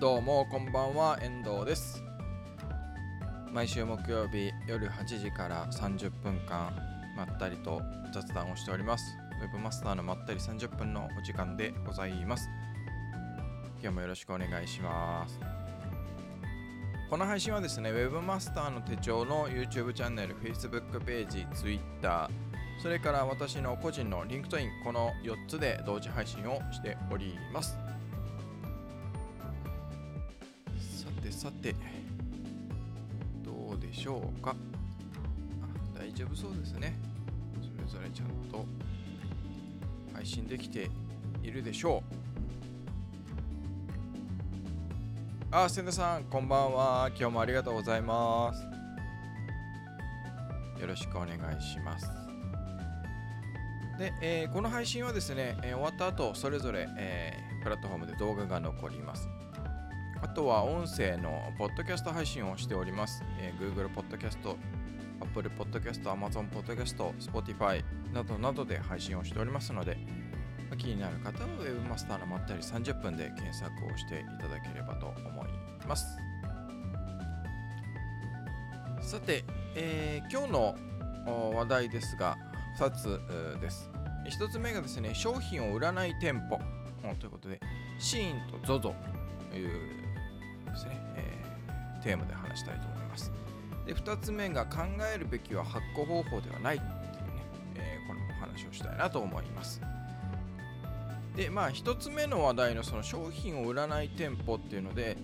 どうもこんばんは遠藤です。毎週木曜日夜8時から30分間まったりと雑談をしております。ウェブマスターのまったり30分のお時間でございます。今日もよろしくお願いします。この配信はですね、ウェブマスターの手帳の YouTube チャンネル、Facebook ページ、Twitter、それから私の個人の LinkedIn、この4つで同時配信をしております。さて、どうでしょうか？大丈夫そうですね。それぞれちゃんと配信できているでしょう。あ、千田さん、こんばんは。今日もありがとうございます。よろしくお願いします。で、えー、この配信はですね、えー、終わった後、それぞれ、えー、プラットフォームで動画が残ります。あとは音声のポッドキャスト配信をしております。え Google Podcast、Apple Podcast、Amazon Podcast、Spotify などなどで配信をしておりますので、気になる方は Web マスターのまったり30分で検索をしていただければと思います。さて、えー、今日の話題ですが2つです。1つ目がですね、商品を売らない店舗ということで、シーンと ZOZO というですね、えー、テーマで話したいと思います。で2つ目が考えるべきは発行方法ではないっていうね、えー、この話をしたいなと思います。でまあ1つ目の話題のその商品を売らない店舗っていうので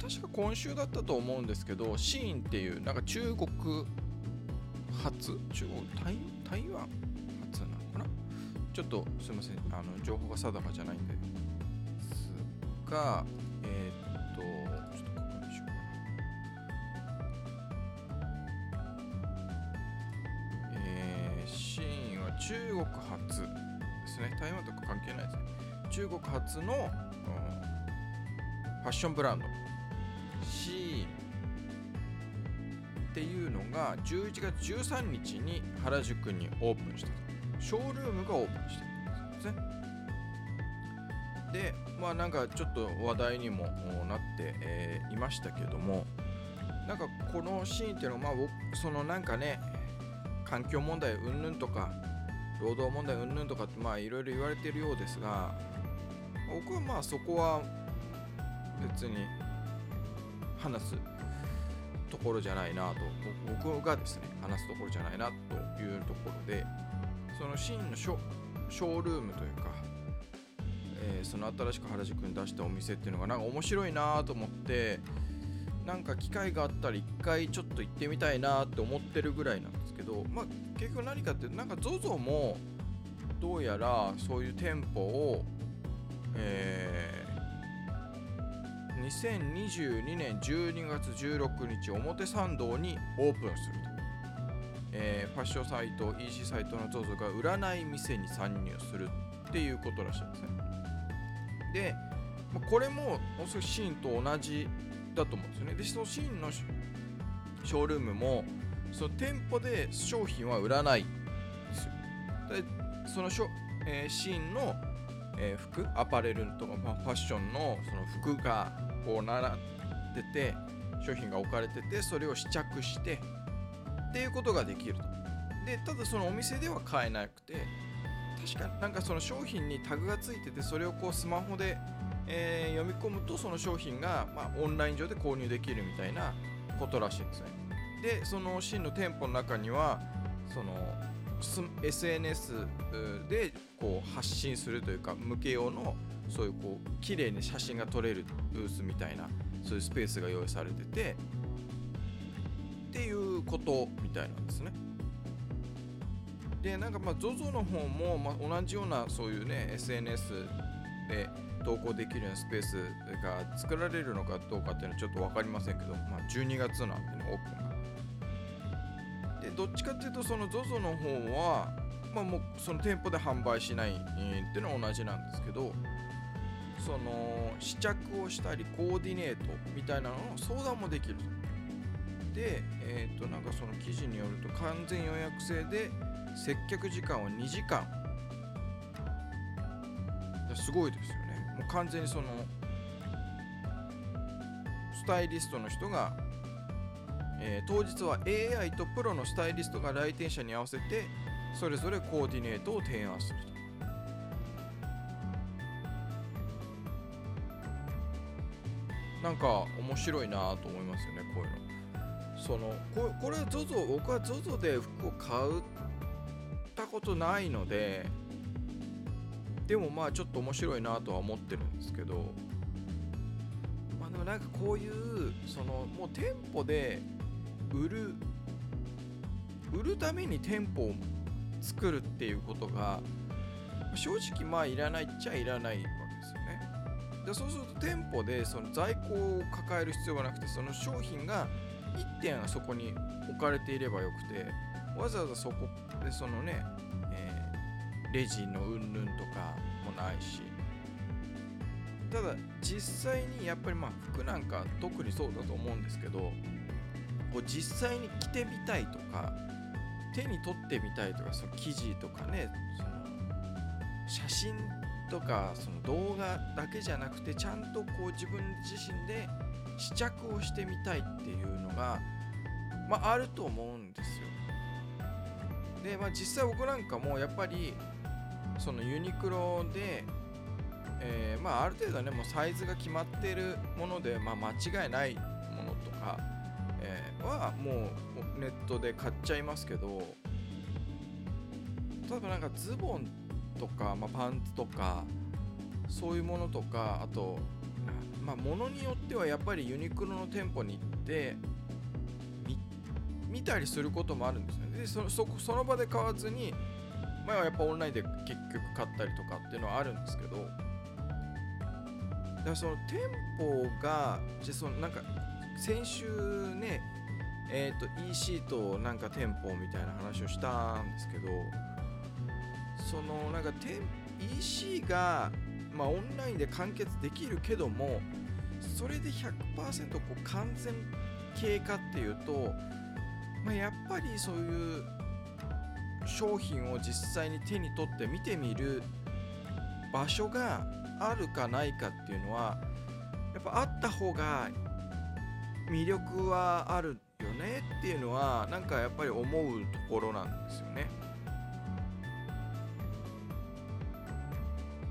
確か今週だったと思うんですけどシーンっていうなんか中国発？中国？台台湾発なのかな？ちょっとすいません。あの情報が定かじゃないんですが中国発ですね。台湾とか関係ないですね。中国初の、うん、ファッションブランド。C っていうのが11月13日に原宿にオープンしたと。ショールームがオープンしてるんですね。でまあなんかちょっと話題にもなって、えー、いましたけどもなんかこのシーンっていうのはまあそのなんかね環境問題うんぬんとか労働問題うんぬんとかってまあいろいろ言われてるようですが僕はまあそこは別に話すところじゃないなと。僕がですね話すところじゃないなというところでそのシーンのショショールームというか、え、その新しく原宿に出したお店っていうのがなんか面白いなと思ってなんか機会があったら一回ちょっと行ってみたいなって思ってるぐらいなんですけど、まあ、結局何かってなんか ZOZO もどうやらそういう店舗を、えー、2022年12月16日表参道にオープンすると、えー、ファッションサイト EC サイトの ZOZO が売らない店に参入するっていうことらしいんですね。でこれもおそらくシーンと同じだと思うんですよね。でそのシーンのショールームもその店舗で商品は売らないんですよ。でそのショ、えー、シーンの、えー、服アパレルとか、まあ、ファッションのその服がこう並んでて商品が置かれててそれを試着してっていうことができると。でただそのお店では買えなくて確かなんかその商品にタグがついててそれをこうスマホでえー、読み込むとその商品が、まあ、オンライン上で購入できるみたいなことらしいんですね。でその真の店舗の中にはその SNS でこう発信するというか向け用のそういうこう綺麗に写真が撮れるブースみたいなそういうスペースが用意されててっていうことみたいなんですね。でなんかま ZOZO の方も、まあ、同じようなそういうね SNS で投稿できるようなスペースが作られるのかどうかっていうのはちょっと分かりませんけど、まあ、12月なんでねオープンが。でどっちかっていうとその ZOZO の方は、まあ、もうその店舗で販売しないっていうのは同じなんですけどその試着をしたりコーディネートみたいなのの相談もできる。で、えー、となんかその記事によると完全予約制で接客時間は2時間。すごいですよ。ねもう完全にそのスタイリストの人が、えー当日は AI とプロのスタイリストが来店者に合わせてそれぞれコーディネートを提案すると。なんか面白いなと思いますよねこういうの。そのここれは ZOZO 僕は ZOZO で服を買ったことないのででもまあちょっと面白いなとは思ってるんですけどまあでもなんかこういうそのもう店舗で売る売るために店舗を作るっていうことが正直まあいらないっちゃいらないわけですよね。でそうすると店舗でその在庫を抱える必要がなくてその商品が1点そこに置かれていればよくてわざわざそこでそのね、レジのうんぬんとかもないしただ実際にやっぱりまあ服なんか特にそうだと思うんですけどこう実際に着てみたいとか手に取ってみたいとかその記事とかねその写真とかその動画だけじゃなくてちゃんとこう自分自身で試着をしてみたいっていうのが、まあ、あると思うんですよ。で、まあ、実際僕なんかもやっぱりそのユニクロで、えーまあ、ある程度ねもうサイズが決まっているもので、まあ、間違いないものとか、えーはもうネットで買っちゃいますけど例えばなんかズボンとか、まあ、パンツとかそういうものとかあとまあ物によってはやっぱりユニクロの店舗に行って見見たりすることもあるんですよね。でそそその場で買わずにまあやっぱオンラインで結局買ったりとかっていうのはあるんですけどだからその店舗がじゃそのなんか先週ねえっ、と EC となんか店舗みたいな話をしたんですけどそのなんか店 EC がまあオンラインで完結できるけどもそれで100%こう完全経過っていうと、まあ、やっぱりそういう商品を実際に手に取って見てみる場所があるかないかっていうのはやっぱあった方が魅力はあるよねっていうのはなんかやっぱり思うところなんですよね。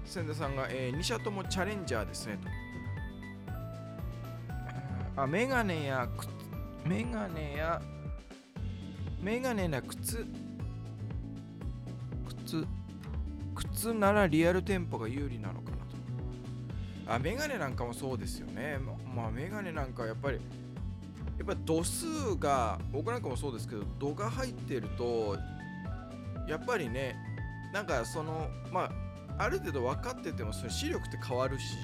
千田さんが、え2社ともチャレンジャーですねと。あ、メガネや靴、メガネや、メガネな、靴、靴ならリアル店舗が有利なのかなと。あ、メガネなんかもそうですよね。ままあ、メガネなんかやっぱり、やっぱ度数が、僕なんかもそうですけど、度が入ってると、やっぱりね、なんかその、まあ、ある程度分かっててもその視力って変わるし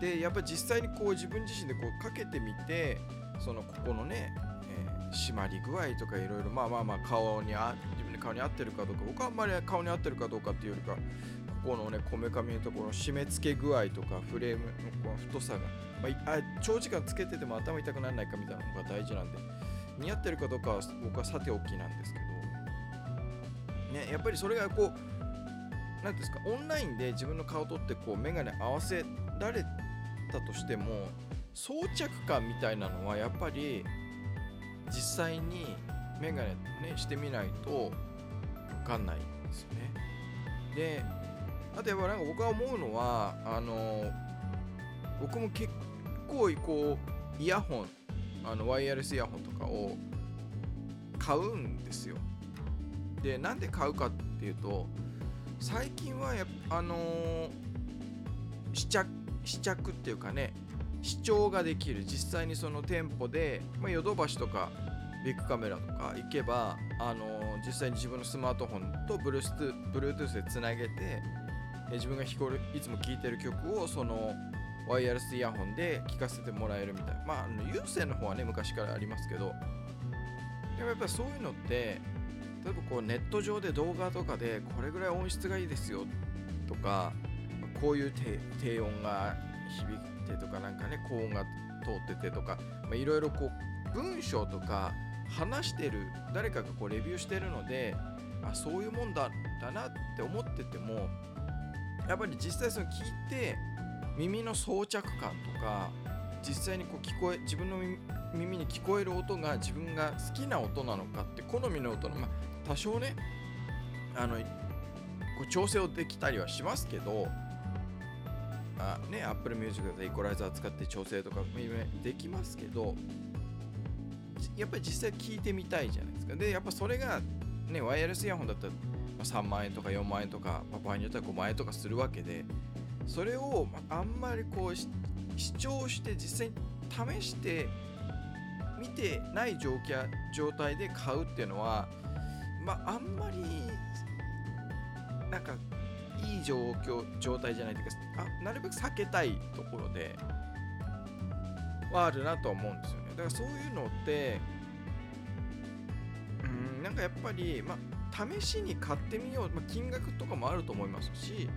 でやっぱ実際にこう自分自身でこうかけてみてそのここのね、えー締まり具合とかいろいろまあまあまあ顔にあ自分の顔に合ってるかどうか僕はあんまり顔に合ってるかどうかっていうよりかここのねこめかみのところの締め付け具合とかフレームのこの太さが、まあ、長時間つけてても頭痛くならないかみたいなのが大事なんで似合ってるかどうかは僕はさておきなんですけどねやっぱりそれがこうなんていうんですかオンラインで自分の顔を撮ってこう眼鏡合わせられたとしても装着感みたいなのはやっぱり実際に眼鏡ねしてみないとかんないですよね。であとやっぱなんか僕が思うのはあの僕も結構こうイヤホンあのワイヤレスイヤホンとかを買うんですよ。でなんで買うかっていうと最近はやあのー試着試着っていうかね視聴ができる実際にその店舗で、まあ、ヨドバシとかビッグカメラとか行けば、あの実際に自分のスマートフォンと Bluetooth, でつなげてえ自分が日頃いつも聴いてる曲をそのワイヤレスイヤホンで聴かせてもらえるみたいな。まああの有線の方はね昔からありますけど。でもやっぱりそういうのって例えばこうネット上で動画とかでこれぐらい音質がいいですよとかこういう低低音が響いてとかなんかね高音が通っててとかいろいろこう文章とか話してる誰かがこうレビューしてるのであそういうもんだだなって思っててもやっぱり実際その聞いて耳の装着感とか実際にこう聞こえ自分の耳に聞こえる音が自分が好きな音なのかって好みの音の、まあ、多少ねあのこう調整をできたりはしますけどあね Apple Music でイコライザー使って調整とかできますけどやっぱり実際聞いてみたいじゃないですか。でやっぱそれがねワイヤレスイヤホンだったら3万円とか4万円とか場合によっては5万円とかするわけでそれをあんまりこう視聴して実際に試して見てない状状態で買うっていうのはまああんまりなんかいい状況状態じゃないというかあなるべく避けたいところではあるなと思うんですよね。だからそういうのってうんなんかやっぱりま試しに買ってみよう、ま、金額とかもあると思いますし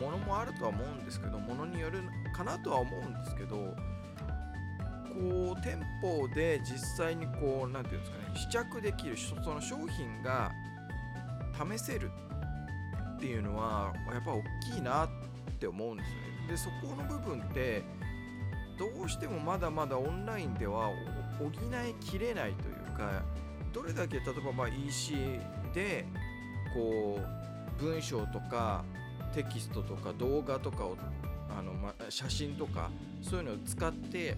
ものもあるとは思うんですけどものによるかなとは思うんですけどこう店舗で実際にこう何て言うんですかね試着できるその商品が試せるっていうのはやっぱ大きいなって思うんですよね。でそこの部分ってどうしてもまだまだオンラインでは補いきれないというかどれだけ例えばまあ EC でこう文章とかテキストとか動画とかをあの、ま、写真とかそういうのを使って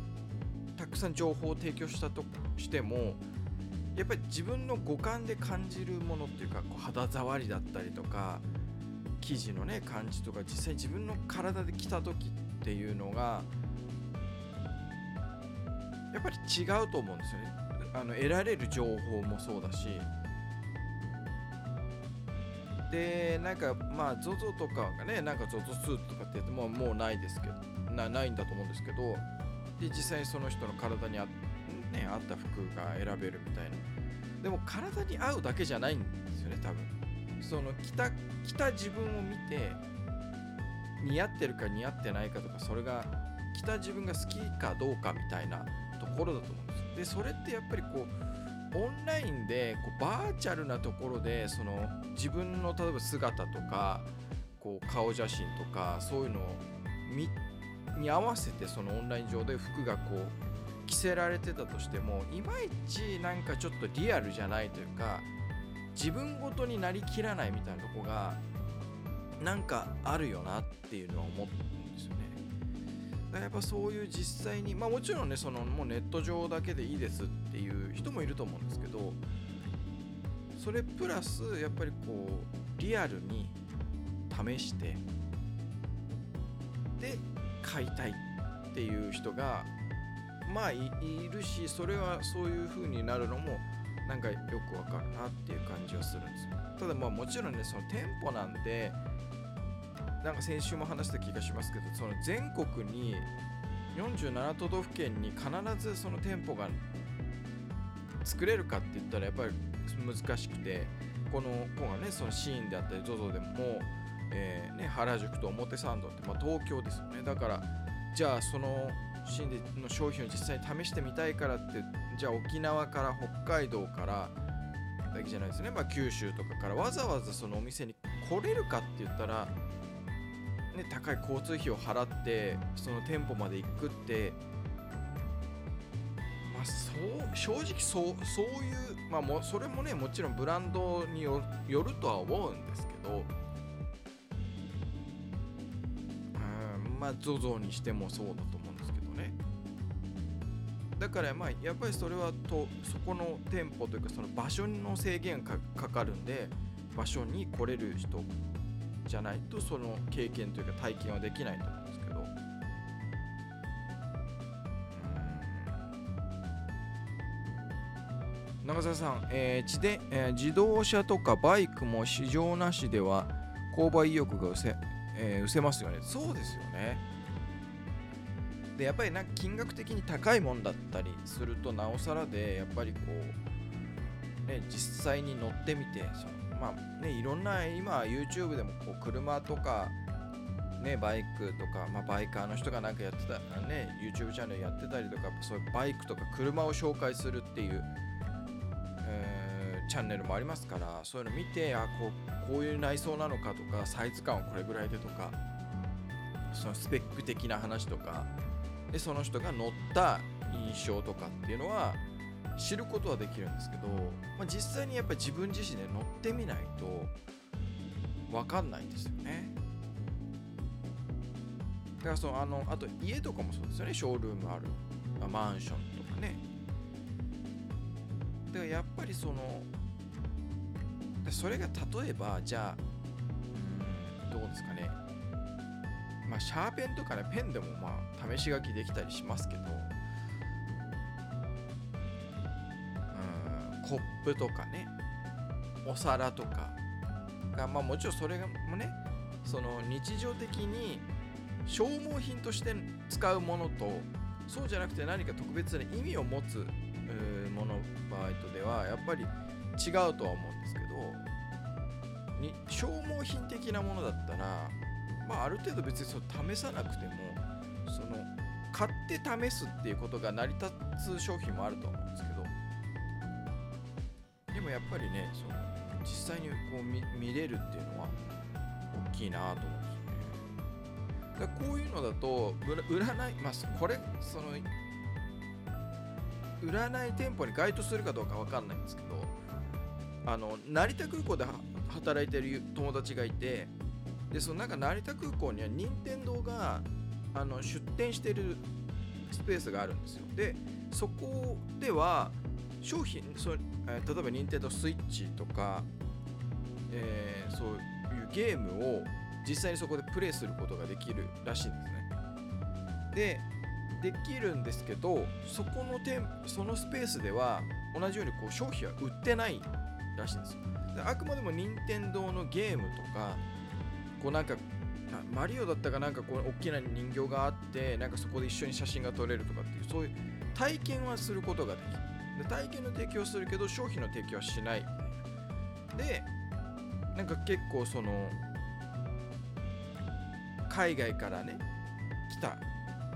たくさん情報を提供したとしてもやっぱり自分の五感で感じるものっていうかこう肌触りだったりとか生地のね感じとか実際自分の体で着た時っていうのがやっぱり違うと思うんですよね。あの得られる情報もそうだし。でなんかまあ ZOZO とかがねなんか ZOZO スーツとかって言ってももうないですけどなないんだと思うんですけどで実際にその人の体にあ,、ね、合った服が選べるみたいな。でも体に合うだけじゃないんですよね多分。その着た着た自分を見て似合ってるか似合ってないかとかそれが着た自分が好きかどうかみたいなころだと思うんですでそれってやっぱりこうオンラインでこうバーチャルなところでその自分の例えば姿とかこう顔写真とかそういうのをに合わせてそのオンライン上で服がこう着せられてたとしてもいまいちなんかちょっとリアルじゃないというか自分ごとになりきらないみたいなとこがなんかあるよなっていうのは思うんですよね。やっぱそういう実際にまあもちろんねそのもうネット上だけでいいですっていう人もいると思うんですけどそれプラスやっぱりこうリアルに試してで買いたいっていう人がまあいるしそれはそういう風になるのもなんかよくわかるなっていう感じはするんですよ。ただまあもちろんねその店舗なんでなんか先週も話した気がしますけどその全国に47都道府県に必ずその店舗が作れるかって言ったらやっぱり難しくてこの子がねそのシーンであったり ZOZO でも、えー、ね、原宿と表参道って、まあ、東京ですよね。だからじゃあそのシーンの商品を実際に試してみたいからってじゃあ沖縄から北海道からだけじゃないですね、まあ、九州とかからわざわざそのお店に来れるかって言ったらね、高い交通費を払ってその店舗まで行くって、まあ、そう正直そうそういう、まあ、もそれもねもちろんブランドによるとは思うんですけどうんまあ ZOZO にしてもそうだと思うんですけどね。だからまあやっぱりそれはとそこの店舗というかその場所の制限がかかるんで場所に来れる人じゃないとその経験というか体験はできないと思うんですけど。長澤さん、えー自でえー、自動車とかバイクも市場なしでは購買意欲が失せ,、えー、失せますよね。そうですよね。でやっぱりなんか金額的に高いもんだったりするとなおさらでやっぱりこう、ね、実際に乗ってみてそのまあねいろんな今 YouTube でもこう車とかねバイクとか、まあ、バイカーの人がなんかやってたね YouTube チャンネルやってたりとかそういうバイクとか車を紹介するっていう、えー、チャンネルもありますからそういうの見てあこうこういう内装なのかとかサイズ感はこれぐらいでとかそのスペック的な話とかでその人が乗った印象とかっていうのは知ることはできるんですけど、まあ、実際にやっぱり自分自身で乗ってみないと分かんないんですよね。だからそのあのあと家とかもそうですよね。ショールームある、まあ、マンションとかね。だからやっぱりそのそれが例えばじゃあどうですかね。まあシャーペンとかねペンでもまあ試し書きできたりしますけどコップとかねお皿とかがまあもちろんそれもねその日常的に消耗品として使うものとそうじゃなくて何か特別な意味を持つもの場合とではやっぱり違うとは思うんですけどに消耗品的なものだったら、まあ、ある程度別にそ試さなくてもその買って試すっていうことが成り立つ商品もあると思うんですけどやっぱりねその実際にこう見見れるっていうのは大きいなと思うんですよね。だこういうのだと占いまあこれその占い店舗に該当するかどうか分かんないんですけどあの成田空港で働いてる友達がいてでそのなんか成田空港には任天堂があの出店してるスペースがあるんですよでそこでは商品そ、えー、例えば任天堂スイッチとか、えー、そういうゲームを実際にそこでプレイすることができるらしいんですね。でできるんですけどそこの店そのスペースでは同じようにこう商品は売ってないらしいんですよ。であくまでも任天堂のゲームとかこうなんかマリオだったかなんかこう大きな人形があってなんかそこで一緒に写真が撮れるとかっていうそういう体験はすることができる。で体験の提供するけど商品の提供はしない。でなんか結構その海外からね来た。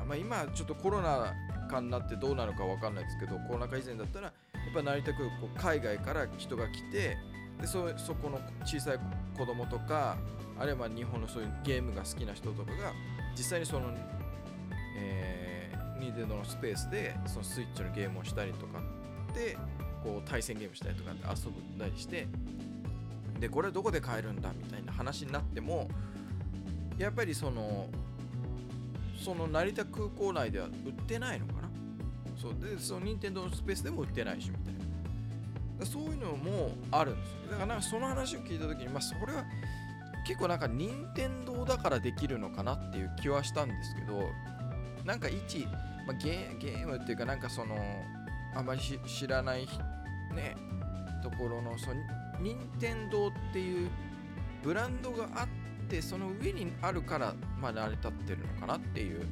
まあ、今ちょっとコロナ禍になってどうなのか分かんないですけどコロナ禍以前だったらやっぱ成田空港海外から人が来てでそそこの小さい子供とかあるいは日本のそういうゲームが好きな人とかが実際にその、えー、ニーデンドのスペースでそのスイッチのゲームをしたりとかでこう対戦ゲームしたりとかって遊んだりしてでこれどこで買えるんだみたいな話になってもやっぱりそのその成田空港内では売ってないのかな？そうでその任天堂のスペースでも売ってないしみたいな。そういうのもあるんですよ。だからなんかその話を聞いた時にまあそれは結構なんか任天堂だからできるのかなっていう気はしたんですけどなんか一、まあ、ゲームっていうかなんかそのあまり知らないねところのその任天堂っていうブランドがあってその上にあるから、まあ、成り立ってるのかなっていう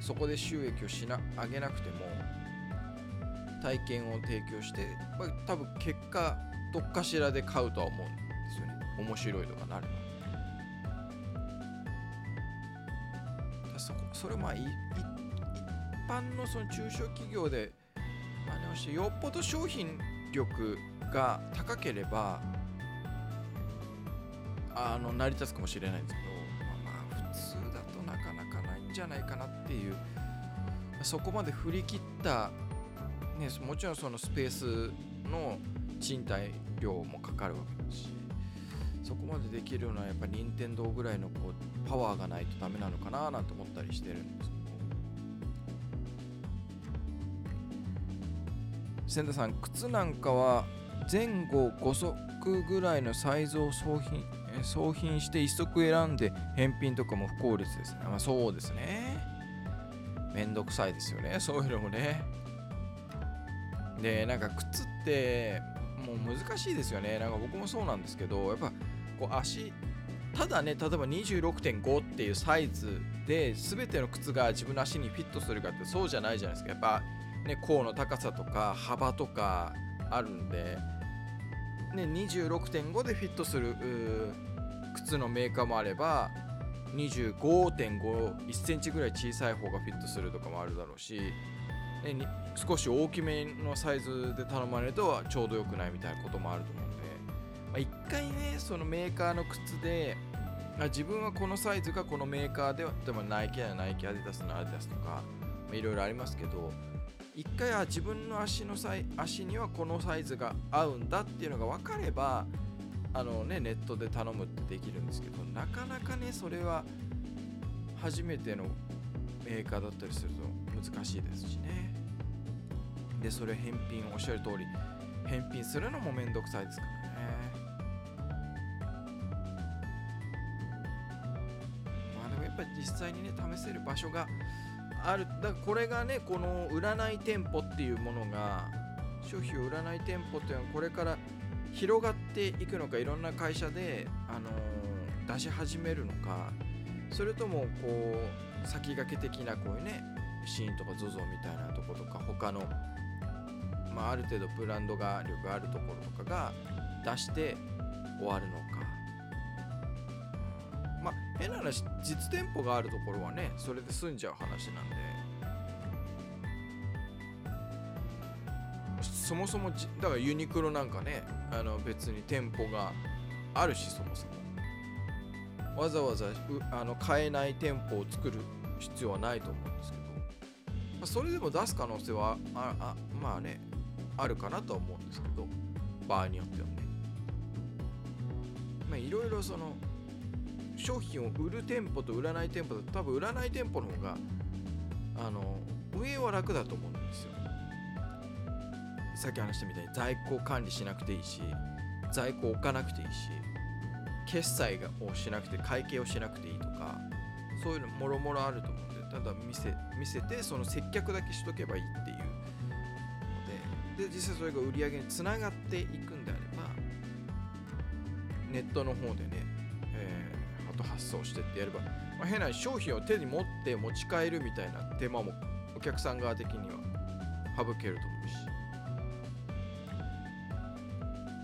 そこで収益をしな上げなくても体験を提供して、まあ、多分結果どっかしらで買うとは思うんですよね。面白いとかなればそこそれまあ一般のその中小企業で真似をしよっぽど商品力が高ければあの成り立つかもしれないんですけど、まあ、まあ普通だとなかなかないんじゃないかなっていうそこまで振り切った、ね、もちろんそのスペースの賃貸料もかかるわけですしそこまでできるのはやっぱ任天堂ぐらいのこうパワーがないとダメなのかななんて思ったりしてるんです千田さん靴なんかは前後5足ぐらいのサイズを送品送品して一足選んで返品とかも不効率ですね。まあそうですね。めんどくさいですよね。そういうのもね。で、なんか靴ってもう難しいですよね。なんか僕もそうなんですけど、やっぱこう足、ただね、例えば26.5っていうサイズで全ての靴が自分の足にフィットするかってそうじゃないじゃないですか。やっぱね、甲の高さとか幅とかあるんで、ね、26.5でフィットする靴のメーカーもあれば25.51センチぐらい小さい方がフィットするとかもあるだろうし、ね、少し大きめのサイズで頼まれるとちょうどよくないみたいなこともあると思うんで、まあ、一回ねそのメーカーの靴で自分はこのサイズがこのメーカーででもナイキやナイキアディダスのアディダスとかいろいろありますけど一回は自分の足のサイ足にはこのサイズが合うんだっていうのが分かればあのねネットで頼むってできるんですけどなかなかねそれは初めてのメーカーだったりすると難しいですしね。でそれ返品おっしゃる通り返品するのもめんどくさいですからね。まあでもやっぱり実際にね試せる場所があるだからこれがねこの占い店舗っていうものが商品を占い店舗っていうのはこれから広がっていくのかいろんな会社で、あのー、出し始めるのかそれともこう先駆け的なこういうねシーンとか ZOZO みたいなとことか他の、まあ、ある程度ブランドが力あるところとかが出して終わるのか、変な話実店舗があるところはねそれで済んじゃう話なんで。そもそもじだからユニクロなんかねあの別に店舗があるしそもそも。わざわざあの買えない店舗を作る必要はないと思うんですけど、まあ、それでも出す可能性はああまあねあるかなとは思うんですけど。場合によってはね。まあいろいろその商品を売る店舗と売らない店舗だと多分売らない店舗の方があの上は楽だと思うんですよ。さっき話したみたいに在庫管理しなくていいし在庫置かなくていいし決済をしなくて会計をしなくていいとかそういうのもろもろあると思うんでただ見せ見せてその接客だけしとけばいいっていうのでで実際それが売り上げにつながっていくんであればネットの方でね、発送してってやれば、まあ、変な商品を手に持って持ち帰るみたいな手間もお客さん側的には省けると思うし。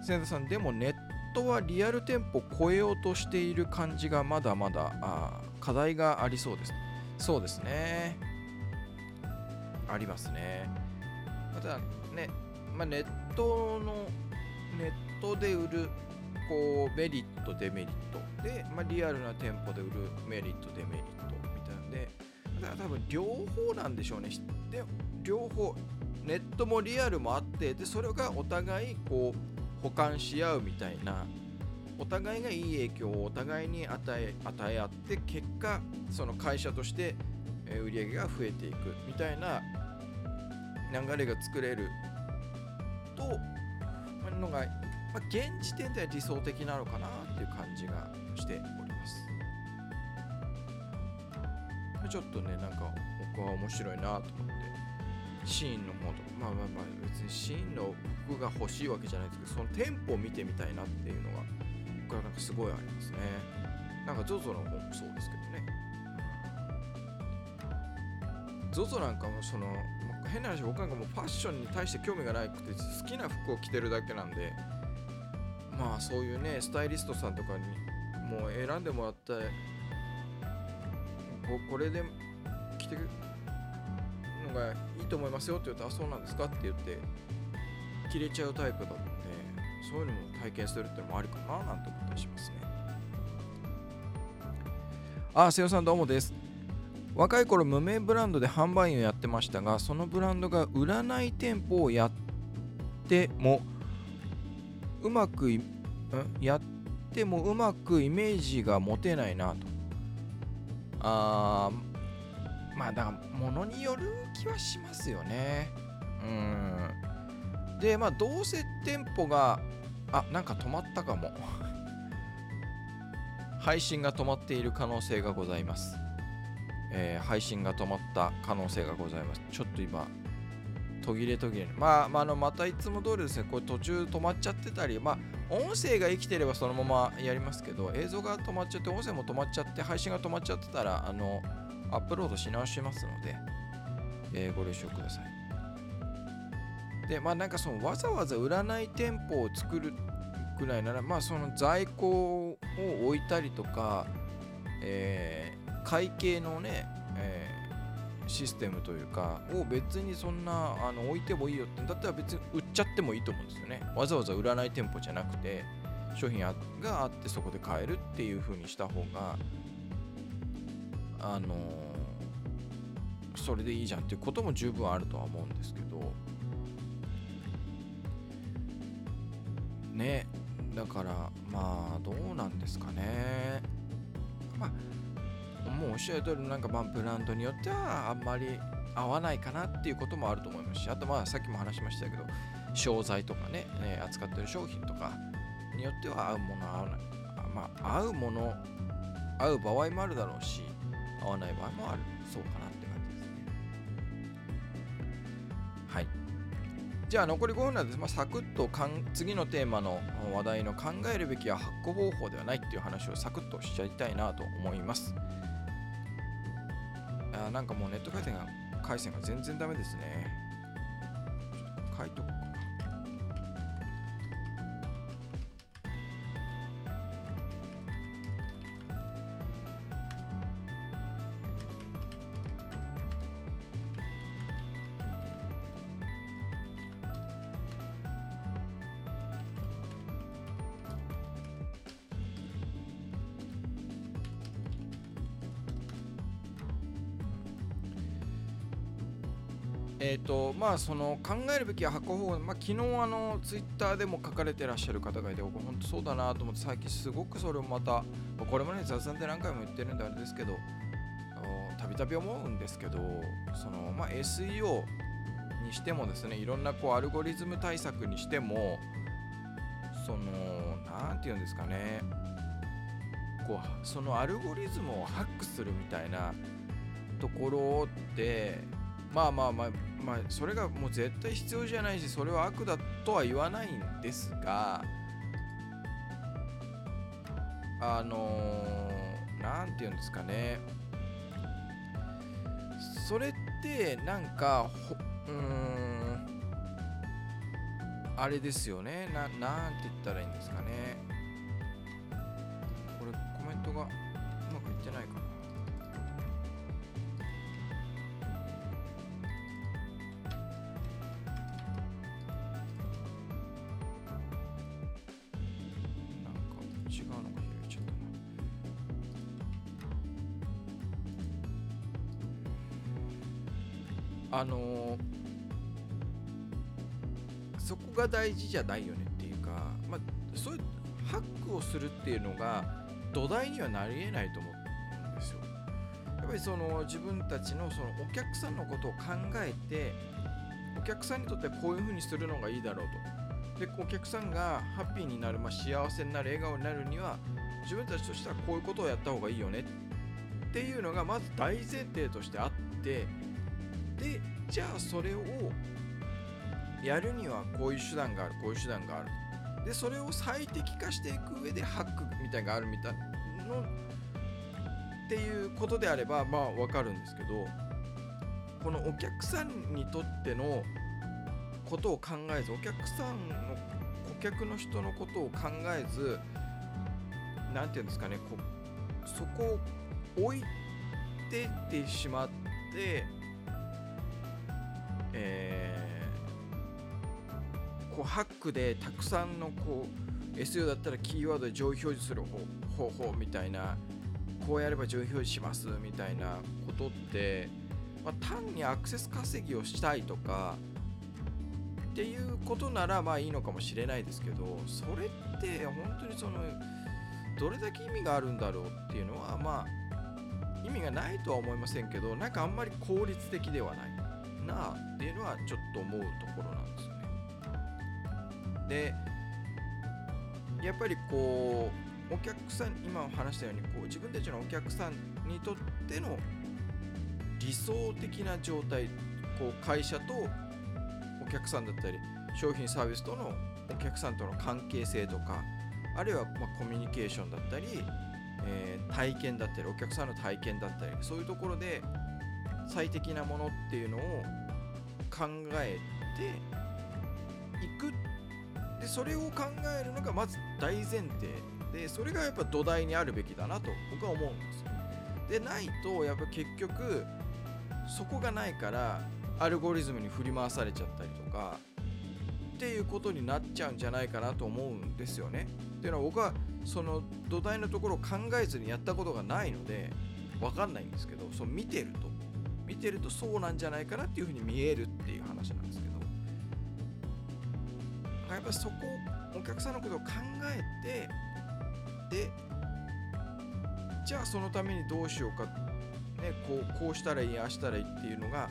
千田さんでもネットはリアル店舗超えようとしている感じがまだまだあ課題がありそうですそうですね。ありますね。またね、まあ、ネットのネットで売るこうメリットデメリットで、まあ、リアルな店舗で売るメリットデメリットみたいなんでだから多分両方なんでしょうね。で両方ネットもリアルもあってでそれがお互いこう補完し合うみたいなお互いがいい影響をお互いに与え与え合って結果その会社として売り上げが増えていくみたいな流れが作れるとのが、まあ、現時点では理想的なのかな。っていう感じがしております。ちょっとねなんか僕は面白いなと思って。シーンの方とか。まあまあまあ別にシーンの服が欲しいわけじゃないですけどその店舗を見てみたいなっていうのが僕はなんかすごいありますね。なんか ZOZO の方もそうですけどね。ZOZO なんかもその変な話僕なんかもうファッションに対して興味がなくて好きな服を着てるだけなんでまあそういうねスタイリストさんとかにもう選んでもらったここれで着てくのがいいと思いますよって言うとあそうなんですか？って言って切れちゃうタイプだったんでそういうのも体験するってのもありかななんて思ったりしますね。あ瀬尾さんどうもです。若い頃無名ブランドで販売員をやってましたがそのブランドが占い店舗をやってもうまくやってもうまくイメージが持てないなと。あまあだから物による気はしますよね。うん。でまあどうせ店舗があなんか止まったかも。配信が止まっている可能性がございます、えー、配信が止まった可能性がございます。ちょっと今途切れ途切れ。まあ、まあ、あのまたいつも通りですねこれ途中止まっちゃってたりまあ音声が生きてればそのままやりますけど映像が止まっちゃって音声も止まっちゃって配信が止まっちゃってたらあのアップロードし直しますので、えー、ご了承ください。でまあなんかそのわざわざ売らない店舗を作るぐらいならまあその在庫を置いたりとか、えー、会計のね、えー、システムというかを別にそんなあの置いてもいいよってだったら別に売っちゃってもいいと思うんですよね。わざわざ売らない店舗じゃなくて商品があってそこで買えるっていう風にした方があのー、それでいいじゃんっていうことも十分あるとは思うんですけど。ね。だからまあどうなんですかね。まあもうおっしゃる通りなんかまあブランドによってはあんまり合わないかなっていうこともあると思いますしあとまあさっきも話しましたけど商材とかねね扱ってる商品とかによっては合うもの合わない。まあ合うもの合う場合もあるだろうし合わない場合もある。そうかなって感じですね。はい。じゃあ残り5分なんです、まあ、サクッとかん次のテーマの話題の考えるべきは発酵方法ではないっていう話をサクッとしちゃいたいなと思います。なんかもうネット回線が回線が全然ダメですね。書いとこえっ、とまあその考えるべきは発行方法、まあ、昨日あのツイッターでも書かれてらっしゃる方がいて僕本当そうだなと思って最近すごくそれをまたこれもね雑談で何回も言ってるんであれですけどたびたび思うんですけどその、まあ、SEO にしてもですねいろんなこうアルゴリズム対策にしてもその何て言うんですかねこうそのアルゴリズムをハックするみたいなところってまあまあまあまあそれがもう絶対必要じゃないしそれは悪だとは言わないんですがあの何、て言うんですかね。それってなんかうんあれですよね。ななんて言ったらいいんですかね。これコメントがうまくいってないかな。が大事じゃないよねっていうか、まあ、そういうハックをするっていうのが土台にはなり得ないと思うんですよ。やっぱりその自分たちのそのお客さんのことを考えてお客さんにとってはこういうふうにするのがいいだろうと。でお客さんがハッピーになる、まあ、幸せになる笑顔になるには自分たちとしてはこういうことをやった方がいいよねっていうのがまず大前提としてあってでじゃあそれをやるにはこういう手段があるこういう手段がある。でそれを最適化していく上でハックみたいなのがあるみたいのっていうことであればまあわかるんですけどこのお客さんにとってのことを考えずお客さんの顧客の人のことを考えず何て言うんですかねこそこを置いてってしまってえーこうハックでたくさんのこう SEO だったらキーワードで上位表示する方法みたいなこうやれば上位表示しますみたいなことって、まあ、単にアクセス稼ぎをしたいとかっていうことならまあいいのかもしれないですけどそれって本当にそのどれだけ意味があるんだろうっていうのはまあ意味がないとは思いませんけどなんかあんまり効率的ではないなあっていうのはちょっと思うところなんですよね。でやっぱりこうお客さん今話したようにこう自分たちのお客さんにとっての理想的な状態こう会社とお客さんだったり商品サービスとのお客さんとの関係性とかあるいはまコミュニケーションだったり、えー体験だったりお客さんの体験だったりそういうところで最適なものっていうのを考えていくっでそれを考えるのがまず大前提。でそれがやっぱ土台にあるべきだなと僕は思うんですよ。でないとやっぱ結局そこがないからアルゴリズムに振り回されちゃったりとかっていうことになっちゃうんじゃないかなと思うんですよね。っていうのは僕はその土台のところを考えずにやったことがないので分かんないんですけどそう見てると。見てるとそうなんじゃないかなっていうふうに見えるっていう話なんですけど。やっぱそこお客さんのことを考えてでじゃあそのためにどうしようか、ね、こうこうしたらいいああしたらいいっていうのが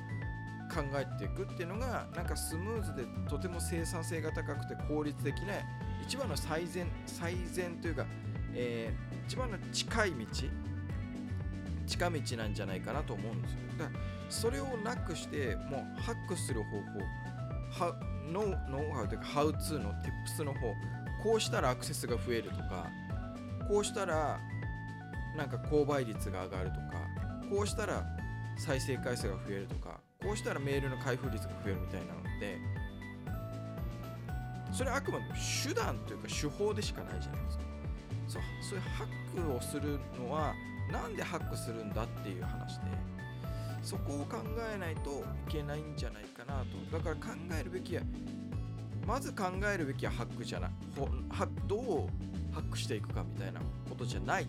考えていくっていうのがなんかスムーズでとても生産性が高くて効率的な一番の最善最善というか、えー、一番の近い道近道なんじゃないかなと思うんですよ。だからそれをなくしてもうハックする方法はノウハウというかハウツーの tips の方こうしたらアクセスが増えるとかこうしたらなんか購買率が上がるとかこうしたら再生回数が増えるとかこうしたらメールの開封率が増えるみたいなのでそれはあくまでも手段というか手法でしかないじゃないですか。そうそういうハックをするのはなんでハックするんだっていう話でそこを考えないといけないんじゃないかなと。だから考えるべきはまず考えるべきはハックじゃない。はどうハックしていくかみたいなことじゃない。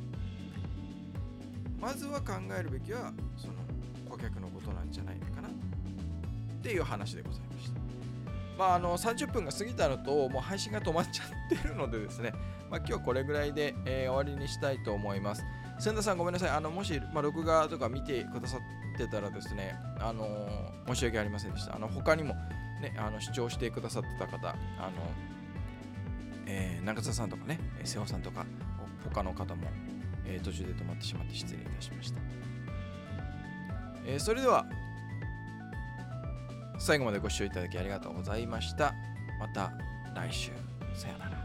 まずは考えるべきはその顧客のことなんじゃないのかな。っていう話でございました。まああの30分が過ぎたのともう配信が止まっちゃってるのでですね。まあ今日はこれぐらいで、えー、終わりにしたいと思います。千田さんごめんなさい。あのもし、まあ、録画とか見てくださってたらですねあのー、申し訳ありませんでした。あの他にもねあの視聴してくださってた方あのえー、中澤さんとかね瀬尾さんとか他の方も、えー、途中で止まってしまって失礼いたしました、えー、それでは最後までご視聴いただきありがとうございました。また来週。さよなら。